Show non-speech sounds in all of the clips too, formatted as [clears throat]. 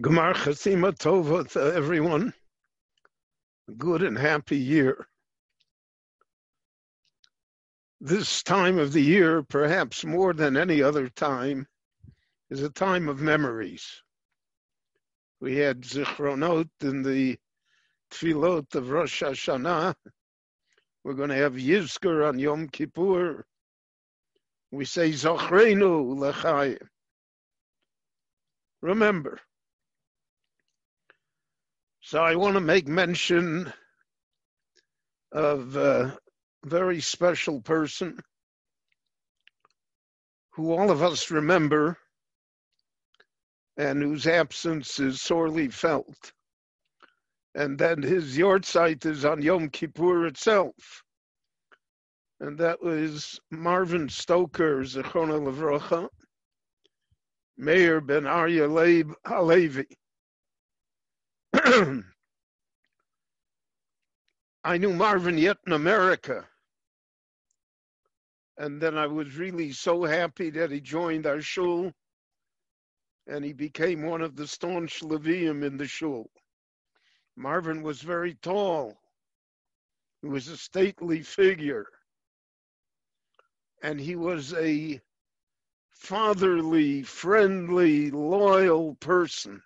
Gemar Chasima Tova to everyone. Good and happy year. This time of the year, perhaps more than any other time, is a time of memories. We had Zichronot in the Tfilot of Rosh Hashanah. We're going to have Yizkor on Yom Kippur. We say Zochreinu L'chaim. Remember, so I want to make mention of a very special person who all of us remember and whose absence is sorely felt. And then his yahrzeit is on Yom Kippur itself. And that was Marvin Stoker, Zechona Levrocha, Meir Ben Arya Leib Halevi. [clears throat] I knew Marvin yet in America. And then I was really so happy that he joined our shul and he became one of the staunch Levium in the shul. Marvin was very tall. He was a stately figure. And he was a fatherly, friendly, loyal person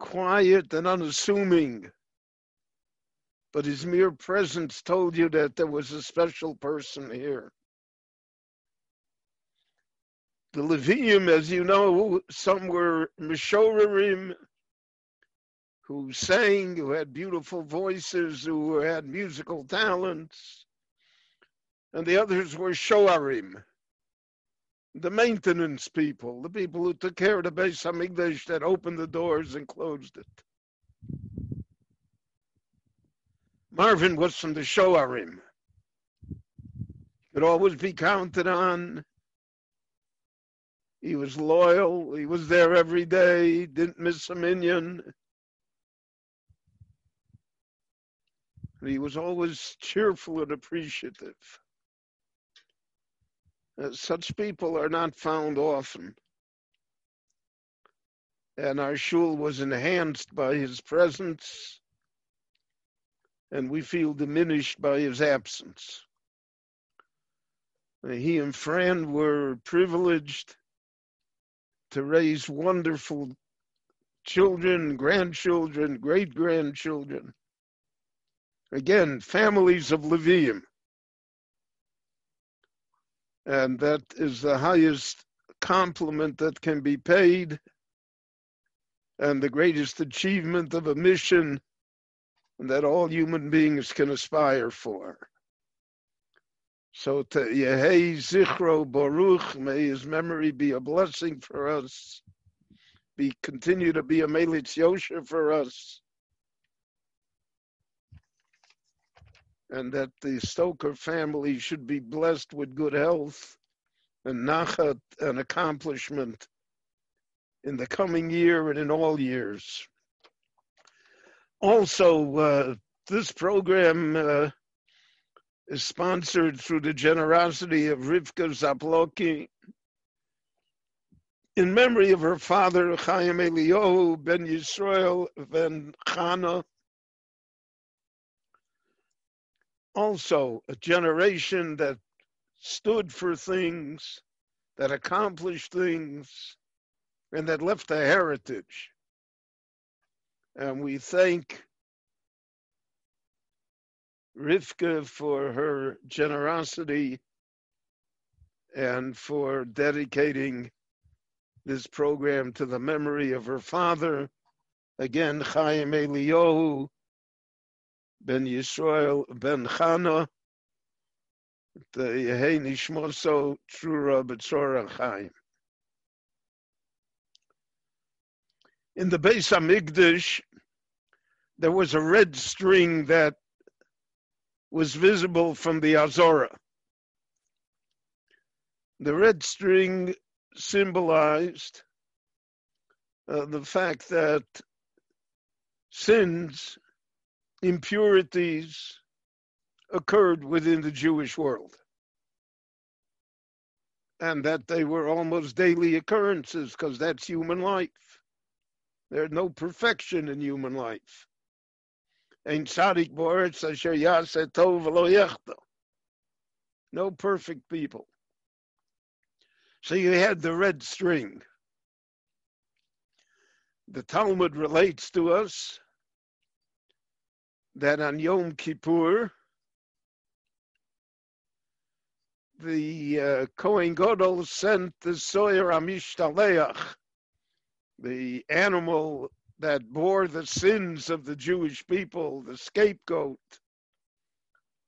quiet and unassuming, but his mere presence told you that there was a special person here. The Levium, as you know, some were Mishorarim, who sang, who had beautiful voices, who had musical talents, and the others were Shoarim, the maintenance people, the people who took care of the Beis Hamikdash that opened the doors and closed it. Marvin was from the Shoarim. Could always be counted on. He was loyal. He was there every day. He didn't miss a minyan. he was always cheerful and appreciative. Uh, such people are not found often. And our shul was enhanced by his presence, and we feel diminished by his absence. Uh, he and Fran were privileged to raise wonderful children, grandchildren, great grandchildren. Again, families of Levium. And that is the highest compliment that can be paid and the greatest achievement of a mission that all human beings can aspire for. So to Yehei Zichro Baruch, may his memory be a blessing for us, be continue to be a Melitz Yosha for us, and that the Stoker family should be blessed with good health and nachat and accomplishment in the coming year and in all years. Also, uh, this program uh, is sponsored through the generosity of Rivka Zaploki in memory of her father, Chaim Eliyahu ben Yisrael ben Chana, also a generation that stood for things, that accomplished things, and that left a heritage. And we thank Rivka for her generosity and for dedicating this program to the memory of her father. Again, Chaim Eliyahu, ben Yisrael ben Chana, the Yehei Nishmoso Trura B'Tzora Chaim. In the Beis Hamikdash, there was a red string that was visible from the Azora. The red string symbolized uh, the fact that sins impurities occurred within the Jewish world. And that they were almost daily occurrences because that's human life. There's no perfection in human life. No perfect people. So you had the red string. The Talmud relates to us that on Yom Kippur, the uh, Kohen Gadol sent the Soyer Amishtaleach, the animal that bore the sins of the Jewish people, the scapegoat,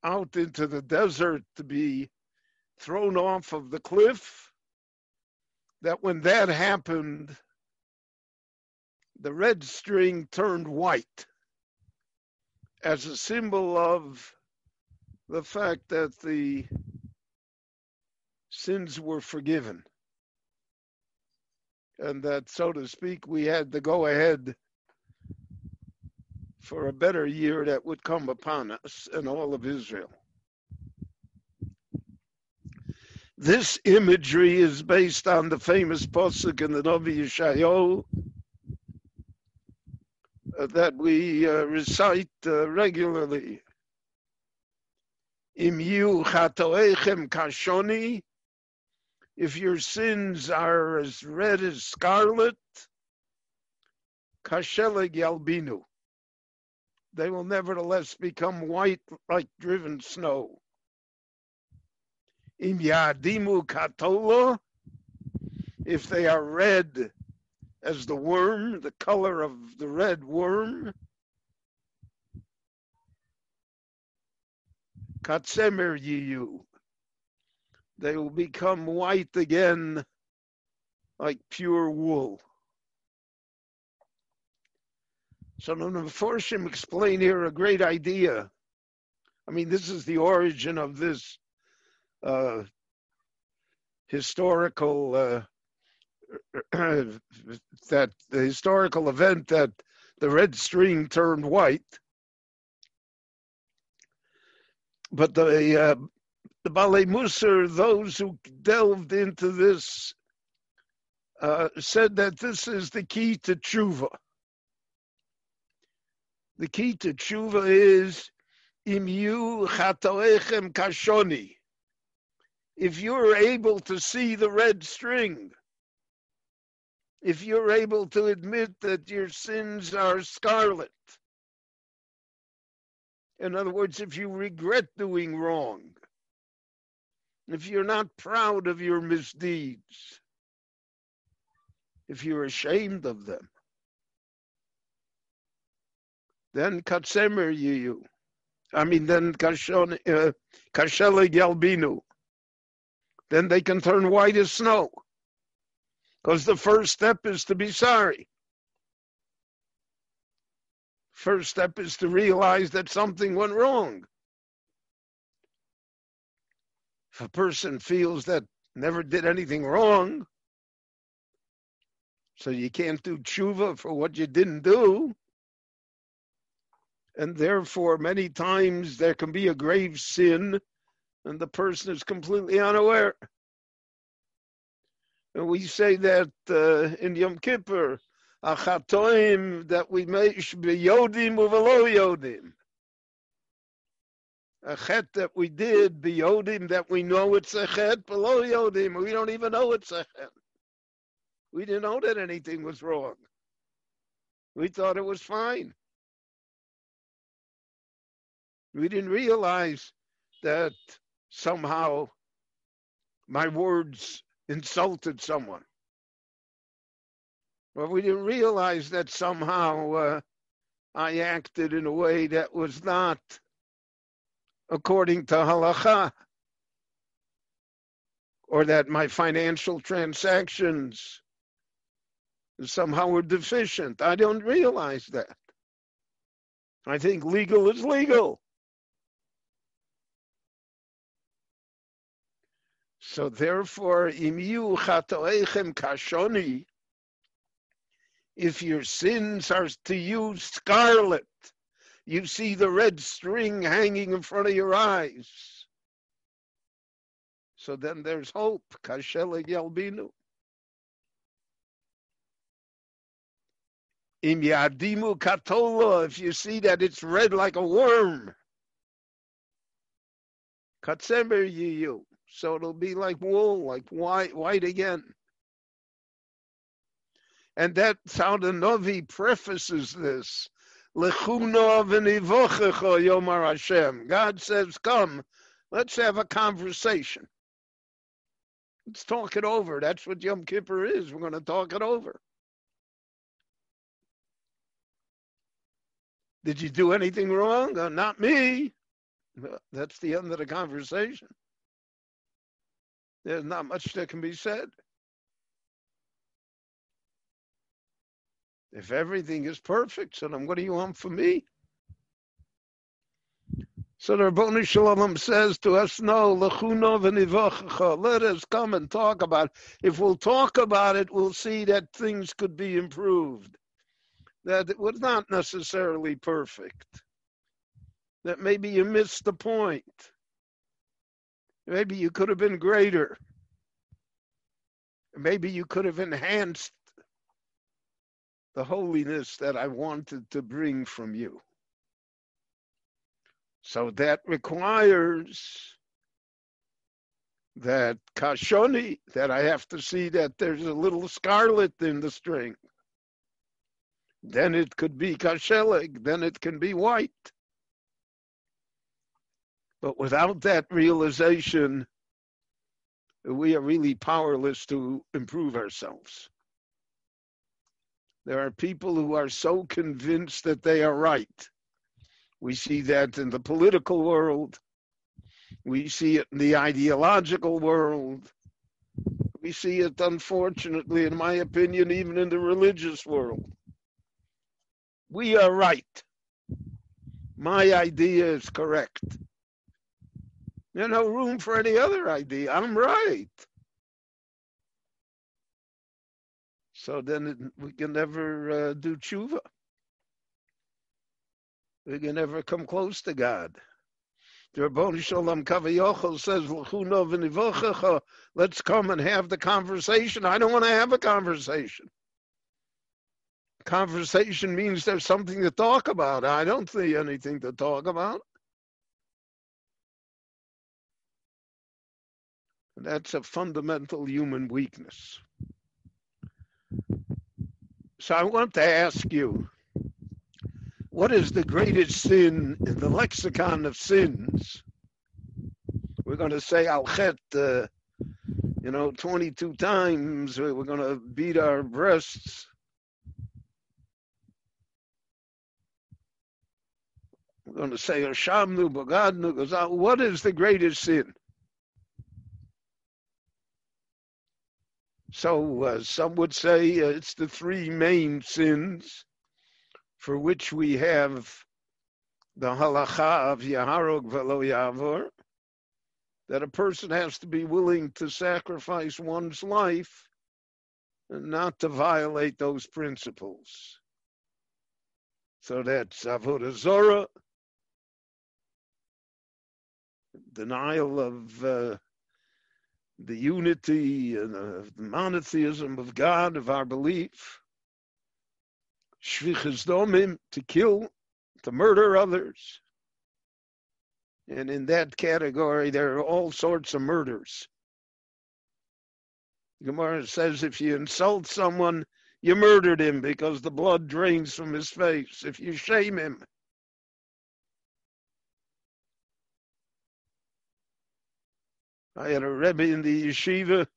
out into the desert to be thrown off of the cliff. That when that happened, the red string turned white as a symbol of the fact that the sins were forgiven. And that, so to speak, we had the go ahead for a better year that would come upon us and all of Israel. This imagery is based on the famous pasuk in the Navi Yeshayahu that we uh, recite uh, regularly. Im yu chatoechem kashoni, if your sins are as red as scarlet, kasheleg yalbinu they will nevertheless become white like driven snow. Im yadimu katola, if they are red as the worm, the color of the red worm, katsemer yiyu, they will become white again like pure wool. So the Meforshim explain here a great idea. I mean, this is the origin of this uh, historical uh, [clears throat] that the historical event that the red string turned white. But the uh, the Balei Musar, those who delved into this, uh, said that this is the key to tshuva. The key to tshuva is im yu chatoechem kashoni. If you're able to see the red string, if you're able to admit that your sins are scarlet, in other words, if you regret doing wrong, if you're not proud of your misdeeds, if you're ashamed of them, then katsemer you. I mean, then kashon uh, yalbinu. Then they can turn white as snow. Because the first step is to be sorry. First step is to realize that something went wrong. If a person feels that never did anything wrong, so you can't do tshuva for what you didn't do, and therefore many times there can be a grave sin and the person is completely unaware. And we say that uh, in Yom Kippur, achatoim that we make be yodim uvelo yodim. A chet that we did, be yodim that we know it's a chet, below yodim. We don't even know it's a chet. We didn't know that anything was wrong. We thought it was fine. We didn't realize that somehow my words insulted someone. But we didn't realize that somehow uh, I acted in a way that was not according to halacha, or that my financial transactions somehow were deficient. I don't realize that. I think legal is legal. So therefore, imiu chatoechem kashoni, if your sins are to you scarlet, you see the red string hanging in front of your eyes. So then there's hope. Kashele yalbinu. Im Yadimu Katola, if you see that it's red like a worm. Katsemer Yiyu. So it'll be like wool, like white, white again. And that's how the Novi prefaces this. Yomar Hashem. God says, come, let's have a conversation. Let's talk it over. That's what Yom Kippur is. We're going to talk it over. Did you do anything wrong? Uh, not me. That's the end of the conversation. There's not much that can be said. If everything is perfect, so then what do you want from me? So the Ribono Shel Olam says to us, no, let us come and talk about it. If we'll talk about it, we'll see that things could be improved. That it was not necessarily perfect. That maybe you missed the point. Maybe you could have been greater. Maybe you could have enhanced the holiness that I wanted to bring from you. So that requires that kashoni, that I have to see that there's a little scarlet in the string. Then it could be kashelig, then it can be white. But without that realization, we are really powerless to improve ourselves. There are people who are so convinced that they are right. We see that in the political world. We see it in the ideological world. We see it, unfortunately, in my opinion, even in the religious world. We are right. My idea is correct. There's no room for any other idea. I'm right. So then we can never uh, do tshuva. We can never come close to God. The Ribono Shel Olam Kavayochel says, let's come and have the conversation. I don't want to have a conversation. Conversation means there's something to talk about. I don't see anything to talk about. That's a fundamental human weakness. So I want to ask you, what is the greatest sin in the lexicon of sins? We're going to say al uh, you know, 22 times. We're going to beat our breasts. We're going to say Hashamnu, What is the greatest sin? So uh, some would say uh, it's the three main sins for which we have the halacha of Yaharog velo Yavor, that a person has to be willing to sacrifice one's life and not to violate those principles. So that's Avodah Zorah, denial of uh, the unity and the monotheism of God, of our belief. Shvichas domim, to kill, to murder others. And in that category, there are all sorts of murders. Gemara says if you insult someone, you murdered him because the blood drains from his face. If you shame him, I had a Rebbe in the yeshiva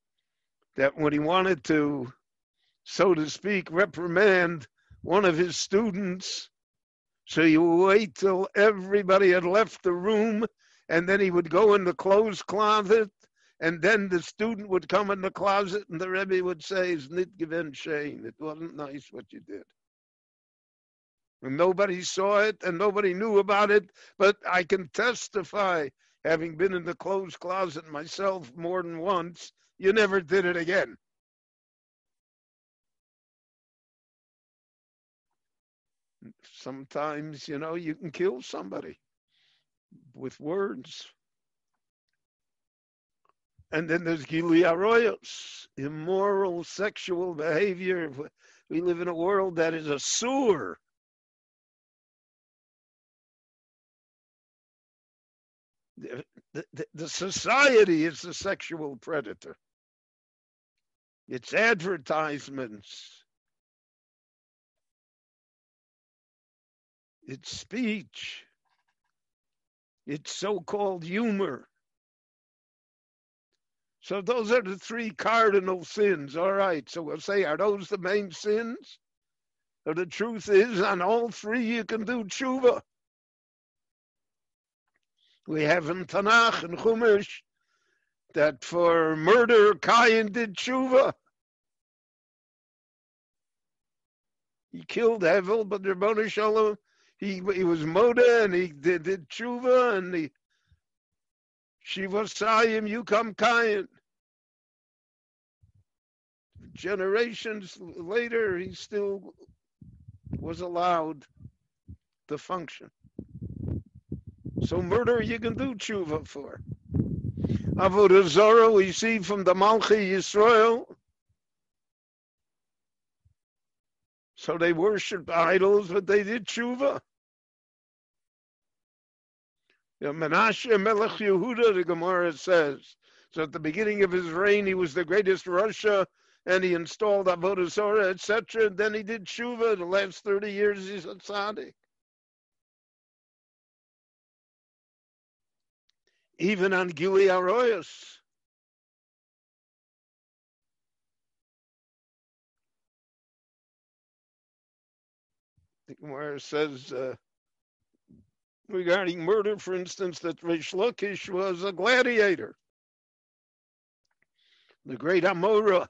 that when he wanted to, so to speak, reprimand one of his students, so you would wait till everybody had left the room, and then he would go in the clothes closet, and then the student would come in the closet, and the Rebbe would say, "It's nit given shame. It wasn't nice what you did." And nobody saw it, and nobody knew about it, but I can testify having been in the clothes closet myself more than once, you never did it again. Sometimes, you know, you can kill somebody with words. And then there's Gilui Arayos, immoral sexual behavior. We live in a world that is a sewer. The, the, society is the sexual predator. It's advertisements. It's speech. It's so called humor. So those are the three cardinal sins. All right. So we'll say, are those the main sins? The truth is, on all three, you can do tshuva. We have in Tanakh and Chumash that for murder, Cain did tshuva. He killed Hevel, but Ribono Shel Olam, he, he was Moda and he did, did tshuva and he Shiva Sayim, you come Cain generations later, he still was allowed to function. So murder you can do tshuva for. Avodah Zorah we see from the Malchi Yisrael. So they worshipped idols, but they did tshuva. Yeah, Menashe Melech Yehuda, the Gemara says. So at the beginning of his reign, he was the greatest rasha and he installed Avodah Zorah, etc. And then he did Shuva. The last 30 years, he's a tzaddik. Even on Gilui Arayos. The Gemara says uh, regarding murder, for instance, that Rish Lakish was a gladiator. The great Amora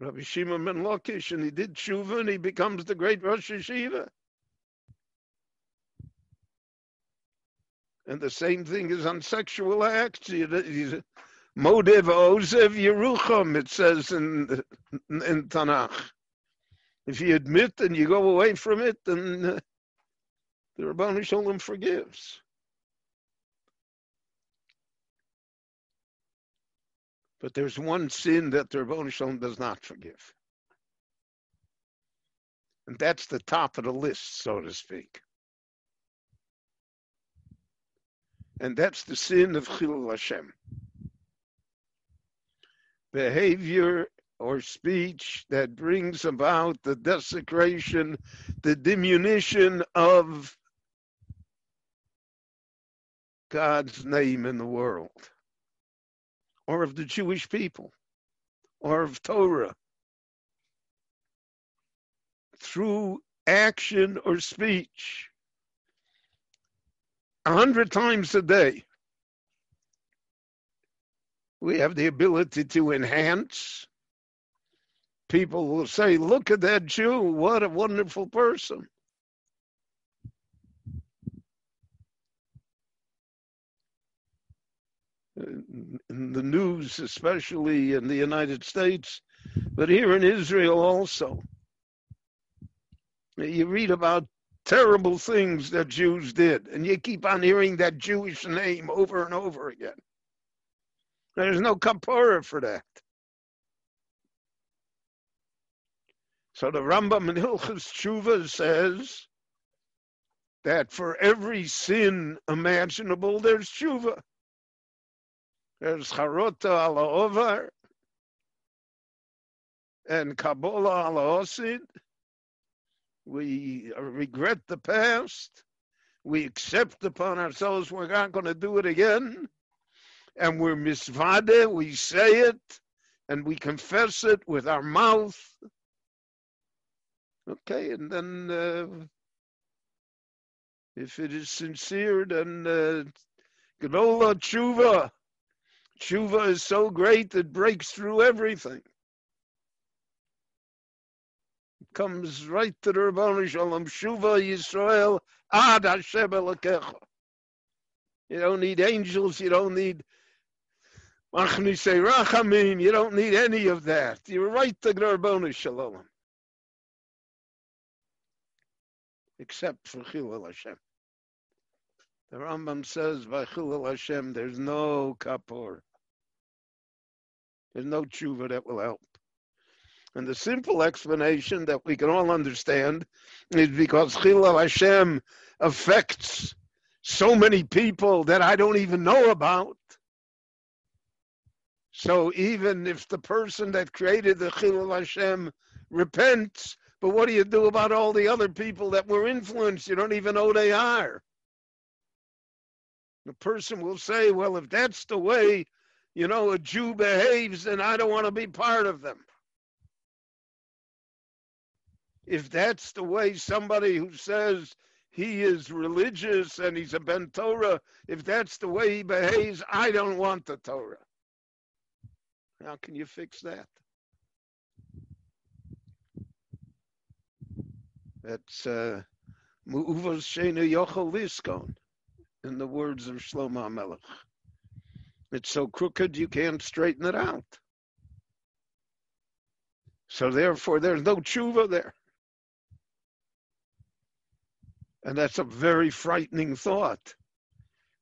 Rabbi Shimon ben Lakish, and he did tshuva, and he becomes the great Rosh Yeshiva. And the same thing is on sexual acts. Modev Ozev Yerucham, it says in, in Tanakh. If you admit and you go away from it, then the Ribono Shel Olam forgives. But there's one sin that the Ribono Shel Olam does not forgive. And that's the top of the list, so to speak. And that's the sin of Chilul Hashem. Behavior or speech that brings about the desecration, the diminution of God's name in the world or of the Jewish people or of Torah through action or speech a hundred times a day. We have the ability to enhance. People will say, Look at that Jew, what a wonderful person. in the news, especially in the United States, but here in Israel also. You read about terrible things that Jews did, and you keep on hearing that Jewish name over and over again. There's no kapara for that. So the Rambam in Hilchas Tshuva says that for every sin imaginable, there's tshuva. There's Charota ala Ovar and Kabbalah ala Osid. We regret the past. We accept upon ourselves we're not going to do it again. And we're misvade, we say it, and we confess it with our mouth. Okay, and then uh, if it is sincere, then uh, Tshuva Tshuva is so great that breaks through everything. Comes right to the Ribono Shel Olam. Tshuva Yisrael ad Hashem Elokecha. You don't need angels. You don't need Machnise Rachamim. You don't need any of that. You're right to the Ribono Shel Olam. Except for Chilul Hashem. The Rambam says by Chilul Hashem, there's no kapor. There's no tshuva that will help. And the simple explanation that we can all understand is because Chilul Hashem affects so many people that I don't even know about. So even if the person that created the Chilul Hashem repents, but what do you do about all the other people that were influenced? You don't even know they are. The person will say, well, if that's the way, you know, a Jew behaves, then I don't want to be part of them. If that's the way somebody who says he is religious and he's a Ben Torah, if that's the way he behaves, I don't want the Torah. How can you fix that? That's uh, Mu'uvas Yochel in the words of Shlomo Melech. It's so crooked you can't straighten it out. So therefore, there's no tshuva there. And that's a very frightening thought.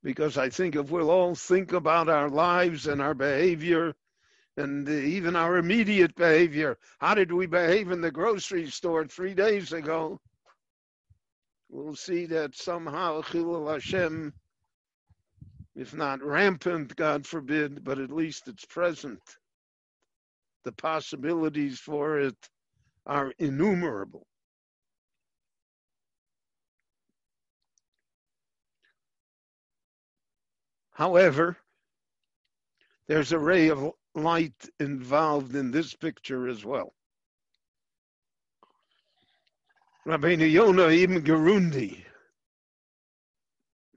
Because I think if we'll all think about our lives and our behavior and even our immediate behavior. How did we behave in the grocery store three days ago? We'll see that somehow Chilul Hashem, if not rampant, God forbid, but at least it's present. The possibilities for it are innumerable. However, there's a ray of light involved in this picture as well. Rabbeinu Yonah Ibn Gerundi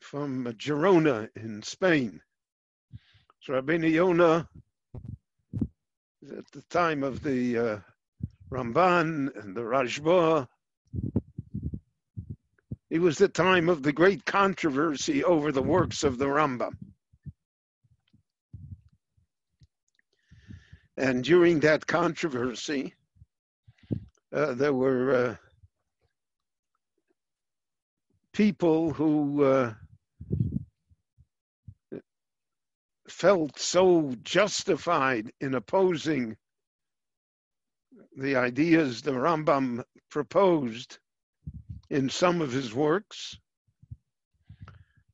from Girona in Spain. So Rabbeinu Yonah at the time of the uh, Ramban and the Rashba. It was the time of the great controversy over the works of the Rambam. And during that controversy, uh, there were uh, people who uh, felt so justified in opposing the ideas the Rambam proposed in some of his works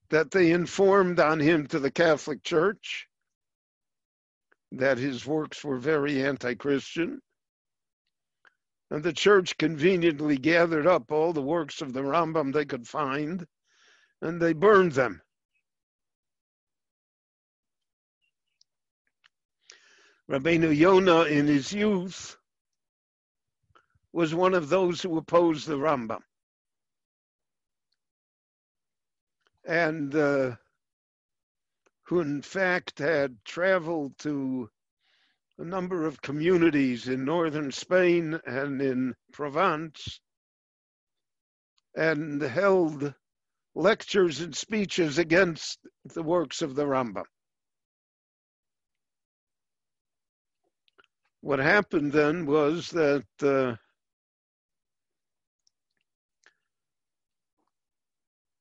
that they informed on him to the Catholic Church that his works were very anti Christian. And the church conveniently gathered up all the works of the Rambam they could find and they burned them. Rabbeinu Yonah, in his youth, was one of those who opposed the Rambam. And uh, who in fact had traveled to a number of communities in northern Spain and in Provence and held lectures and speeches against the works of the Rambam. What happened then was that uh,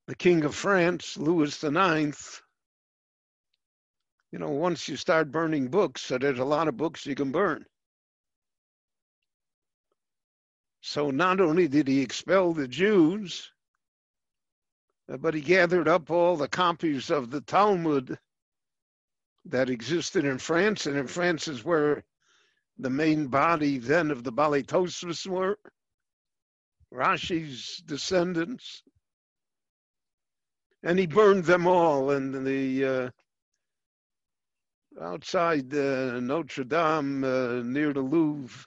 the King of France, Louis IX, you know, once you start burning books, so there's a lot of books you can burn. So not only did he expel the Jews, uh, but he gathered up all the copies of the Talmud that existed in France, and in France is where the main body then of the Baalei Tosfos were, Rashi's descendants, and he burned them all, and the uh, outside uh, Notre Dame uh, near the Louvre.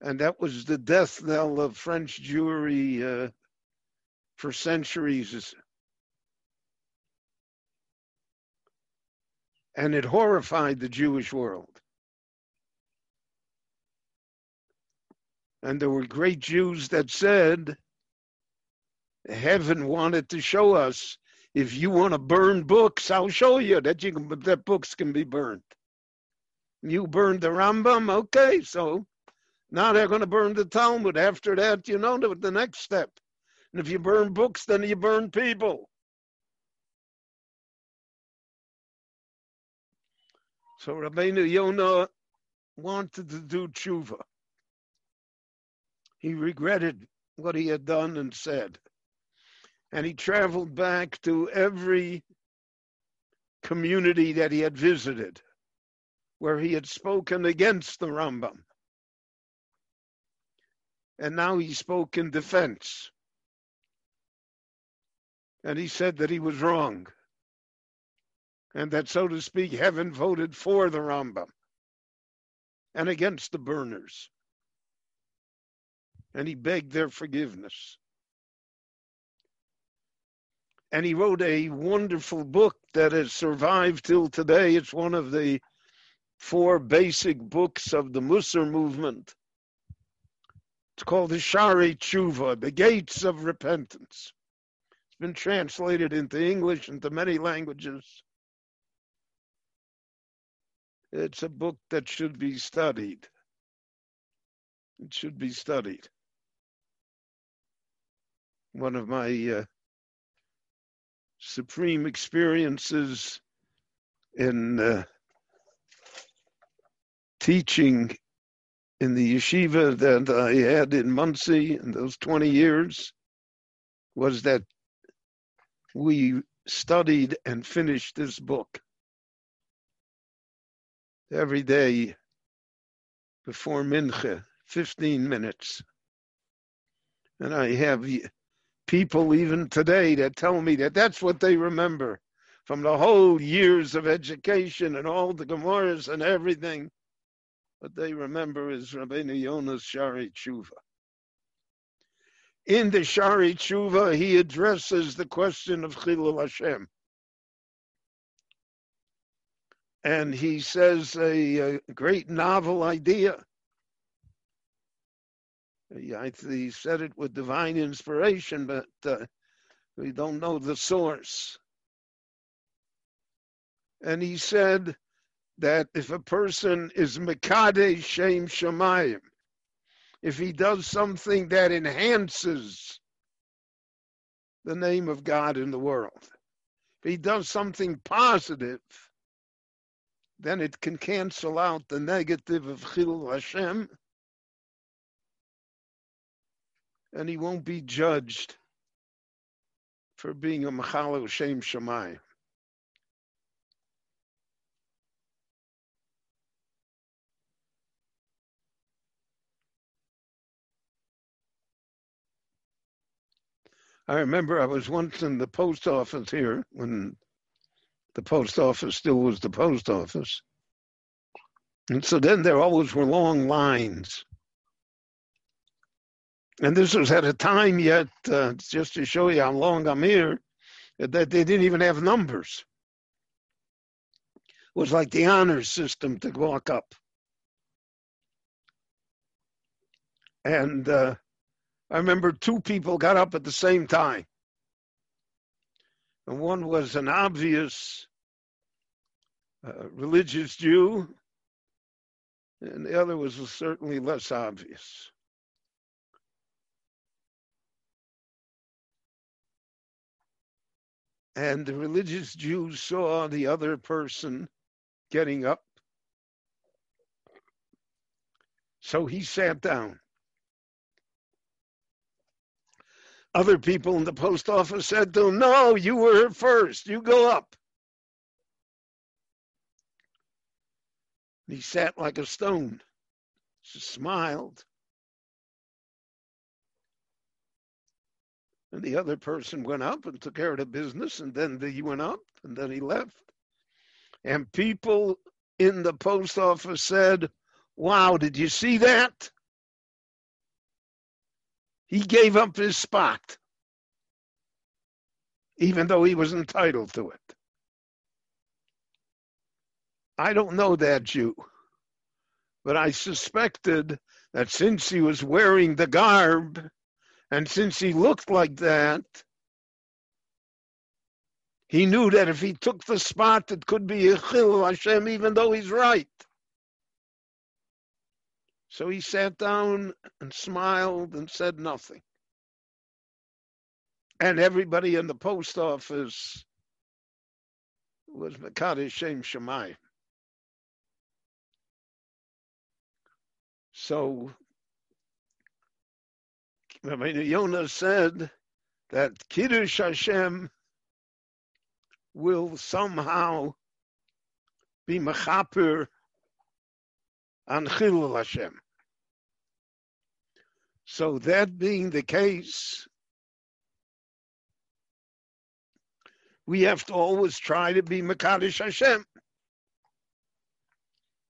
And that was the death knell of French Jewry uh, for centuries. And it horrified the Jewish world. And there were great Jews that said, heaven wanted to show us if you want to burn books, I'll show you that you can that books can be burned. You burned the Rambam, okay, so now they're going to burn the Talmud. After that, you know the, the next step. And if you burn books, then you burn people. So Rabbeinu Yonah wanted to do tshuva. He regretted what he had done and said. And he traveled back to every community that he had visited where he had spoken against the Rambam. And now he spoke in defense. And he said that he was wrong. And that, so to speak, heaven voted for the Rambam and against the burners. And he begged their forgiveness. And he wrote a wonderful book that has survived till today. It's one of the four basic books of the Musar movement. It's called the Shari Tshuva, the Gates of Repentance. It's been translated into English, and into many languages. It's a book that should be studied. It should be studied. One of my uh, supreme experiences in uh, teaching in the yeshiva that I had in Monsey in those 20 years was that we studied and finished this book every day before Mincha, 15 minutes. And I have people even today that tell me that that's what they remember from the whole years of education and all the Gemaras and everything. What they remember is Rabbeinu Yonah's Shari Tshuva. In the Shari Tshuva, he addresses the question of Chilul Hashem. And he says a, a great novel idea. He said it with divine inspiration, but uh, we don't know the source. And he said that if a person is Mekade Shem Shemayim, if he does something that enhances the name of God in the world, if he does something positive, then it can cancel out the negative of Chil Hashem, and he won't be judged for being a Machalo Shem Shemayim. I remember I was once in the post office here when the post office still was the post office. And so then there always were long lines. And this was at a time yet, uh, just to show you how long I'm here, that they didn't even have numbers. It was like the honor system to walk up. And uh, I remember two people got up at the same time. And one was an obvious uh, religious Jew, and the other was certainly less obvious. And the religious Jew saw the other person getting up. So he sat down. Other people in the post office said to him, No, you were first. You go up. He sat like a stone, just smiled. And the other person went up and took care of the business, and then he went up, and then he left. And people in the post office said, Wow, did you see that? He gave up his spot, even though he was entitled to it. I don't know that Jew, but I suspected that since he was wearing the garb and since he looked like that, he knew that if he took the spot, it could be a chil Hashem, even though he's right. So he sat down and smiled and said nothing. and everybody in the post office was Makadish Shem Shemai. So Rabbeinu Yonah said that Kiddush Hashem will somehow be mechaper on Chilul Hashem. So that being the case, we have to always try to be Makadish Hashem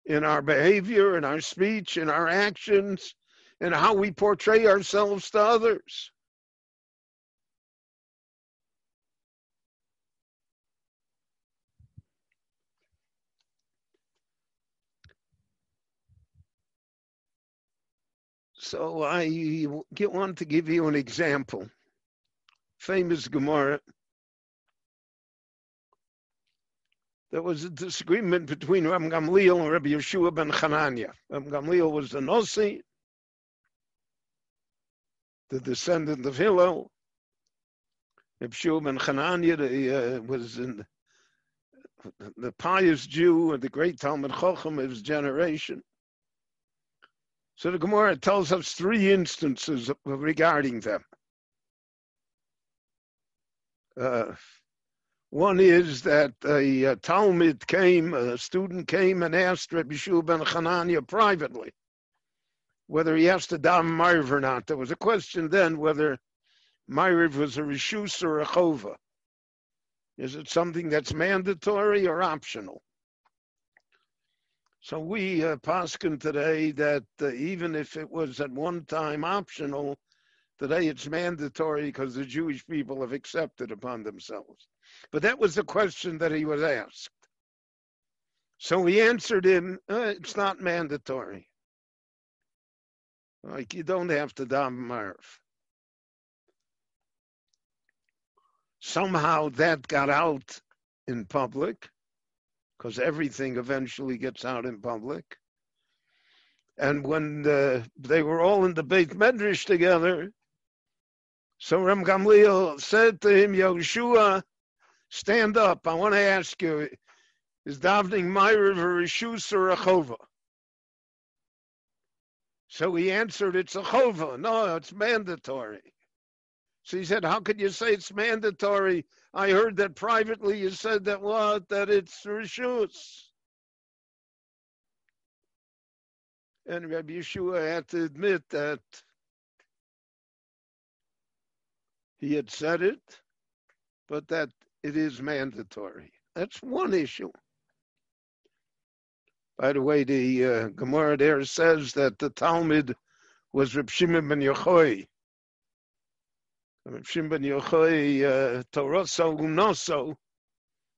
in our behavior, in our speech, in our actions, and how we portray ourselves to others. So I want to give you an example. Famous Gemara. There was a disagreement between Rabban Gamliel and Rabbi Yeshua ben Chananya. Rabban Gamliel was the Nossi, the descendant of Hillel. Rabbi Yeshua ben Chananya the, uh, was in the pious Jew and the great Talmid Chochem of his generation. So the Gemara tells us three instances regarding them. Uh, one is that a, a Talmid came, a student came and asked Rabbi Shua ben privately whether he has to daven Ma'ariv or not. There was a question then whether Ma'ariv was a Rishus or a Chova. Is it something that's mandatory or optional? So we uh, paskin today that uh, even if it was at one time optional, today it's mandatory because the Jewish people have accepted upon themselves. But that was the question that he was asked. So he answered him, uh, it's not mandatory. Like you don't have to daven Ma'ariv. Somehow that got out in public because everything eventually gets out in public. And when the, they were all in the Beit Medrash together, so Rabban Gamliel said to him, Yoshua, stand up. I want to ask you, is davening Ma'ariv a Rishus or a? So he answered, it's a Chova. No, it's mandatory. So he said, how could you say it's mandatory I heard that privately you said that what? That it's Rishus. And Rabbi Yeshua had to admit that he had said it, but that it is mandatory. That's one issue. By the way, the uh, Gemara there says that the Talmid was Reb Shimon ben Yochai, Shimon ben Yochai, uh, Toroso Unoso,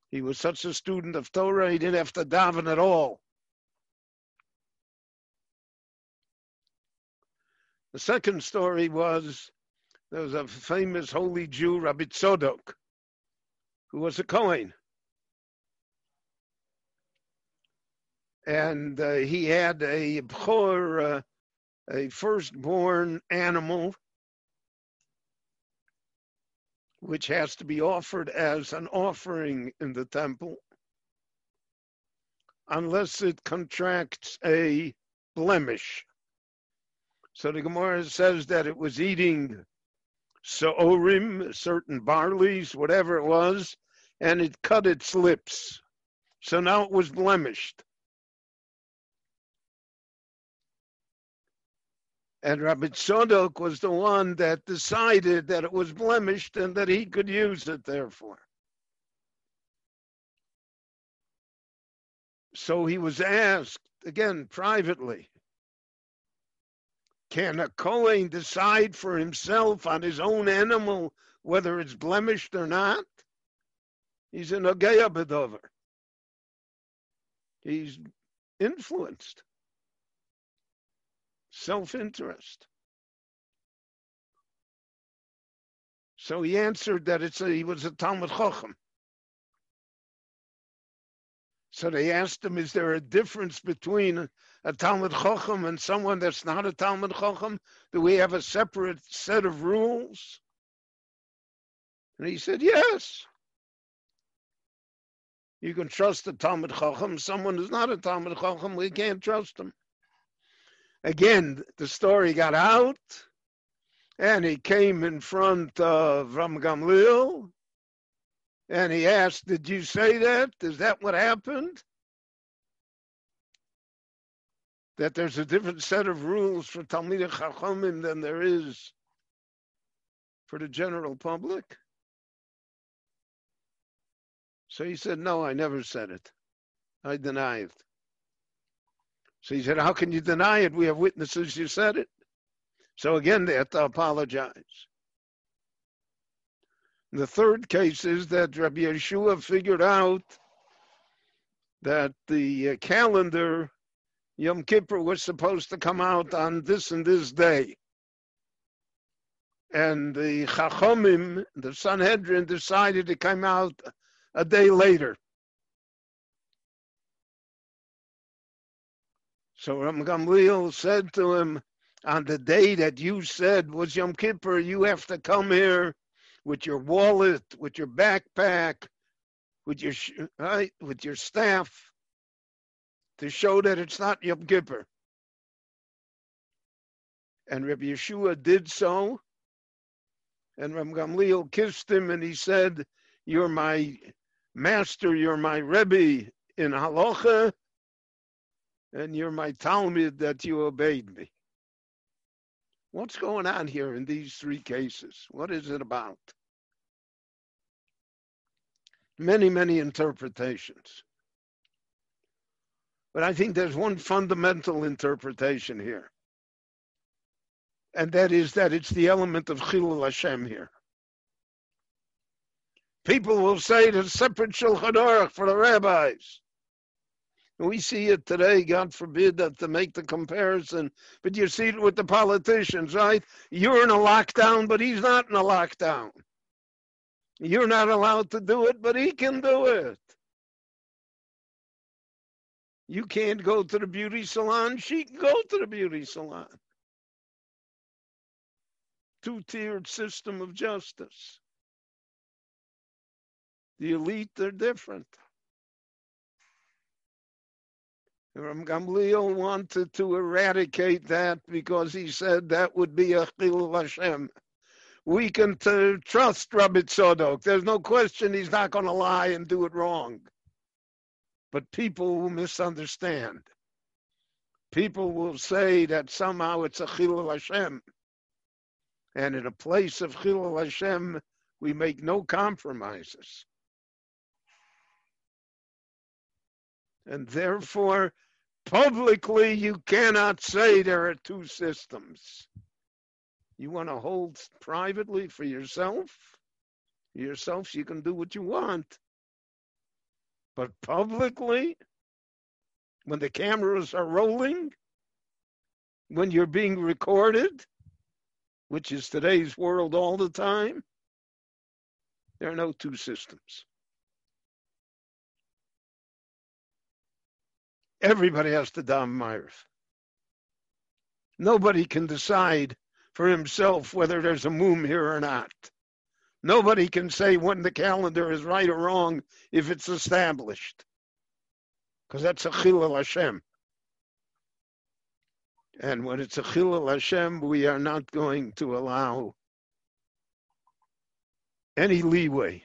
he was such a student of Torah, he didn't have to daven at all. The second story was there was a famous holy Jew, Rabbi Tzodok, who was a Kohen. And uh, he had a bchor, uh, a firstborn animal which has to be offered as an offering in the temple, unless it contracts a blemish. So the Gemara says that it was eating sa'orim, certain barleys, whatever it was, and it cut its lips. So now it was blemished. And Rabbi Tzadok was the one that decided that it was blemished and that he could use it, therefore. So he was asked, again, privately, can a Kohen decide for himself on his own animal whether it's blemished or not? He's an Ogeya Bedover. He's influenced self interest. So he answered that it's a, he was a Talmid Chochem. So they asked him, is there a difference between a, Talmid Chochem and someone that's not a Talmid Chochem? Do we have a separate set of rules? And he said, Yes. You can trust a Talmid Chacham. Someone who's not a Talmid Chacham, we can't trust him. Again, the story got out, and he came in front of Rabban Gamliel, and he asked, Did you say that? Is that what happened? That there's a different set of rules for Talmid Chachamim than there is for the general public? So he said, No, I never said it. I deny it. So he said, How can you deny it? We have witnesses you said it. So again, they have to apologize. The third case is that Rabbi Yeshua figured out that the uh, calendar Yom Kippur was supposed to come out on this and this day. And the Chachomim, the Sanhedrin, decided to come out a day later. So Rabban Gamliel said to him, on the day that you said was Yom Kippur, you have to come here with your wallet, with your backpack, with your right, with your staff, to show that it's not Yom Kippur. And Rabbi Yeshua did so. And Rabban Gamliel kissed him and he said, You're my master, you're my Rebbe in Halacha, and you're my Talmid that you obeyed me. What's going on here in these three cases? What is it about? Many, many interpretations. But I think there's one fundamental interpretation here. And that is that it's the element of Chilul Hashem here. People will say there's separate Shulchan Aruch for the rabbis. We see it today, God forbid that to make the comparison, but you see it with the politicians, right? You're in a lockdown, but he's not in a lockdown. You're not allowed to do it, but he can do it. You can't go to the beauty salon, she can go to the beauty salon. Two tiered system of justice. The elite, they're different. Rabban Gamliel wanted to eradicate that because he said that would be a chilul Hashem. We can t- trust Rabbi Tzadok. There's no question he's not going to lie and do it wrong. But people will misunderstand. People will say that somehow it's a chilul Hashem. And in a place of chilul Hashem, we make no compromises. And therefore, publicly you cannot say there are two systems. You want to hold privately for yourself? Yourself, you can do what you want. But publicly, when the cameras are rolling, when you're being recorded, which is today's world all the time, there are no two systems. Everybody has to dam Myers. Nobody can decide for himself whether there's a moon here or not. Nobody can say when the calendar is right or wrong if it's established. Because that's a chilul Hashem. And when it's a chilul Hashem, we are not going to allow any leeway.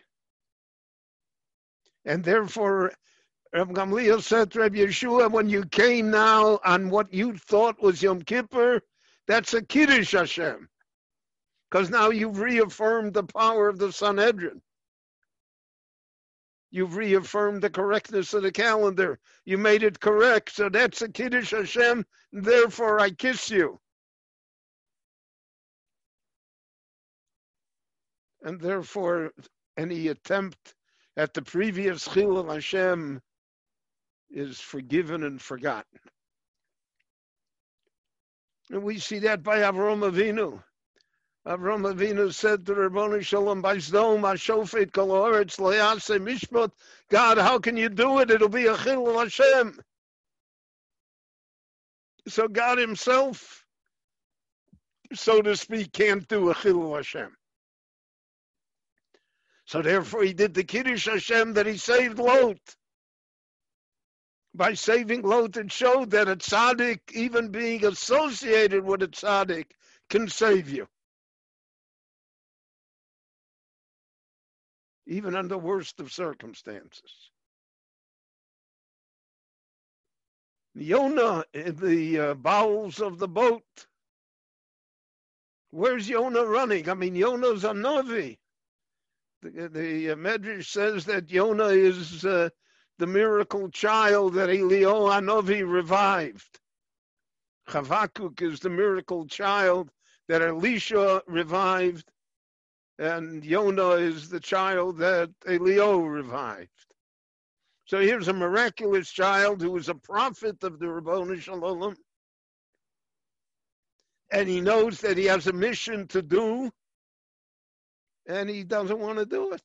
And therefore, Rabbi Gamliel said to Rabbi Yeshua, when you came now on what you thought was Yom Kippur, that's a Kiddush Hashem. Because now you've reaffirmed the power of the Sanhedrin. You've reaffirmed the correctness of the calendar. You made it correct. So that's a Kiddush Hashem. Therefore, I kiss you. And therefore, any attempt at the previous Chilul Hashem is forgiven and forgotten. And we see that by Avram Avinu. Avram Avinu said to Ribono Shel Olam, Bazdom, Ashofet Koloretz, Lease Mishpat, God, how can you do it? It'll be a Chilul Hashem. So God himself, so to speak, can't do a Chilul Hashem. So therefore he did the Kiddush Hashem that he saved Lot. By saving Lot, it showed that a tzaddik, even being associated with a tzaddik, can save you. Even under worst of circumstances. Yonah in the uh, bowels of the boat. Where's Yonah running? I mean, Yonah's a Navi. The, the uh, Medrash says that Yonah is uh, the miracle child that Eliyahu Hanavi revived. Chavakuk is the miracle child that Elisha revived. And Yonah is the child that Elio revived. So here's a miraculous child who is a prophet of the Ribono Shel Olam. And he knows that he has a mission to do, and he doesn't want to do it.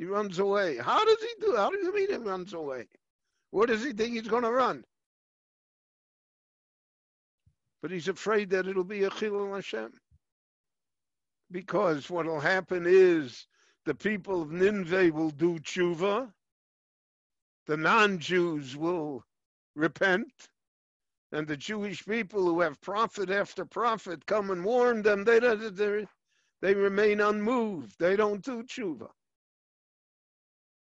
He runs away. How does he do? How do you mean he runs away? Where does he think he's going to run? But he's afraid that it'll be a chilul Hashem. Because what will happen is the people of Nineveh will do tshuva, the non-Jews will repent, and the Jewish people who have prophet after prophet come and warn them, they, they, they remain unmoved. They don't do tshuva.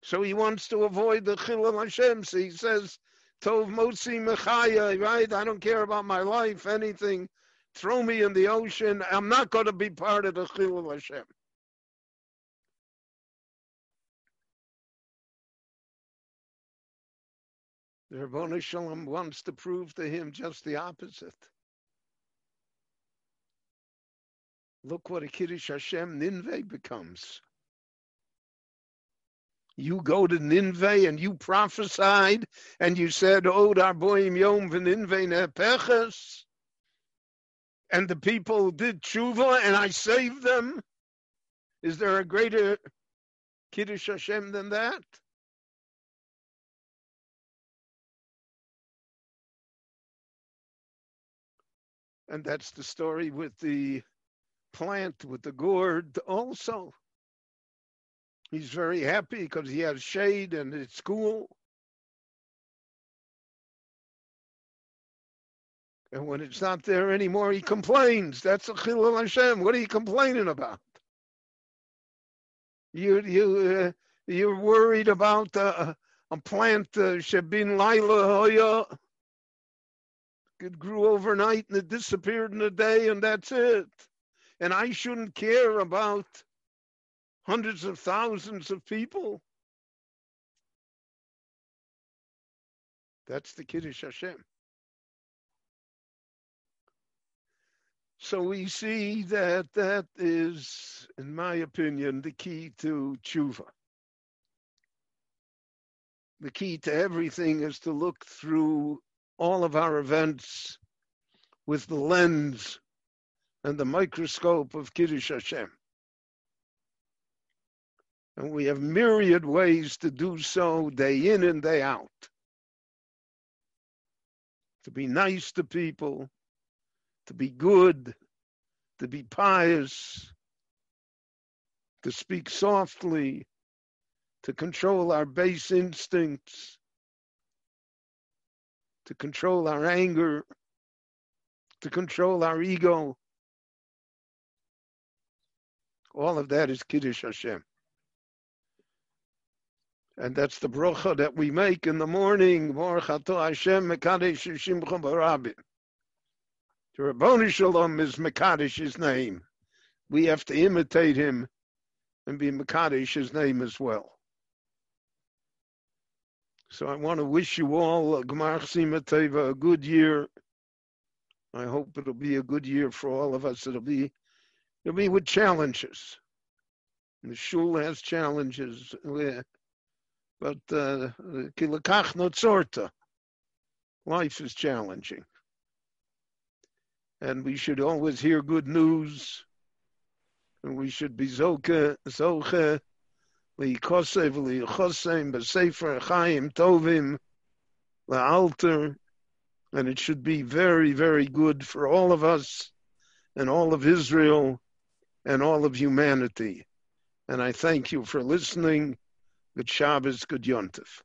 So he wants to avoid the Chilul Hashem. So he says, Tov Motzi Mechaya, right? I don't care about my life, anything. Throw me in the ocean. I'm not going to be part of the Chilul Hashem. The Ribono Shel Olam wants to prove to him just the opposite. Look what a Kiddush Hashem Ninveh becomes. You go to Ninveh and you prophesied and you said, Od Arboim Yom V'Ninveh Nepeches. And the people did tshuva and I saved them. Is there a greater Kiddush Hashem than that? And that's the story with the plant, with the gourd also. He's very happy because he has shade and it's cool. And when it's not there anymore, he complains. That's a chilul Hashem. What are you complaining about? You you uh, you're worried about uh, a plant uh, shebin laila hoya it grew overnight and it disappeared in a day and that's it. And I shouldn't care about hundreds of thousands of people. That's the Kiddush Hashem. So we see that that is, in my opinion, the key to tshuva. The key to everything is to look through all of our events with the lens and the microscope of Kiddush Hashem. And we have myriad ways to do so day in and day out. To be nice to people, to be good, to be pious, to speak softly, to control our base instincts, to control our anger, to control our ego. All of that is Kiddush Hashem. And that's the bracha that we make in the morning. Baruch Hashem. The Ribono Shel Olam is Mekadesh, name. We have to imitate him and be Mekadesh, his name as well. So I want to wish you all a Gmar a good year. I hope it'll be a good year for all of us. It'll be, it'll be with challenges. The shul has challenges, but uh, life is challenging. And we should always hear good news. And we should be zoke, zoke Li'kosev li'chosem b'sefer chaim tovim la'alter, and it should be very, very good for all of us and all of Israel and all of humanity. And I thank you for listening. Good Shabbos, good Yontif.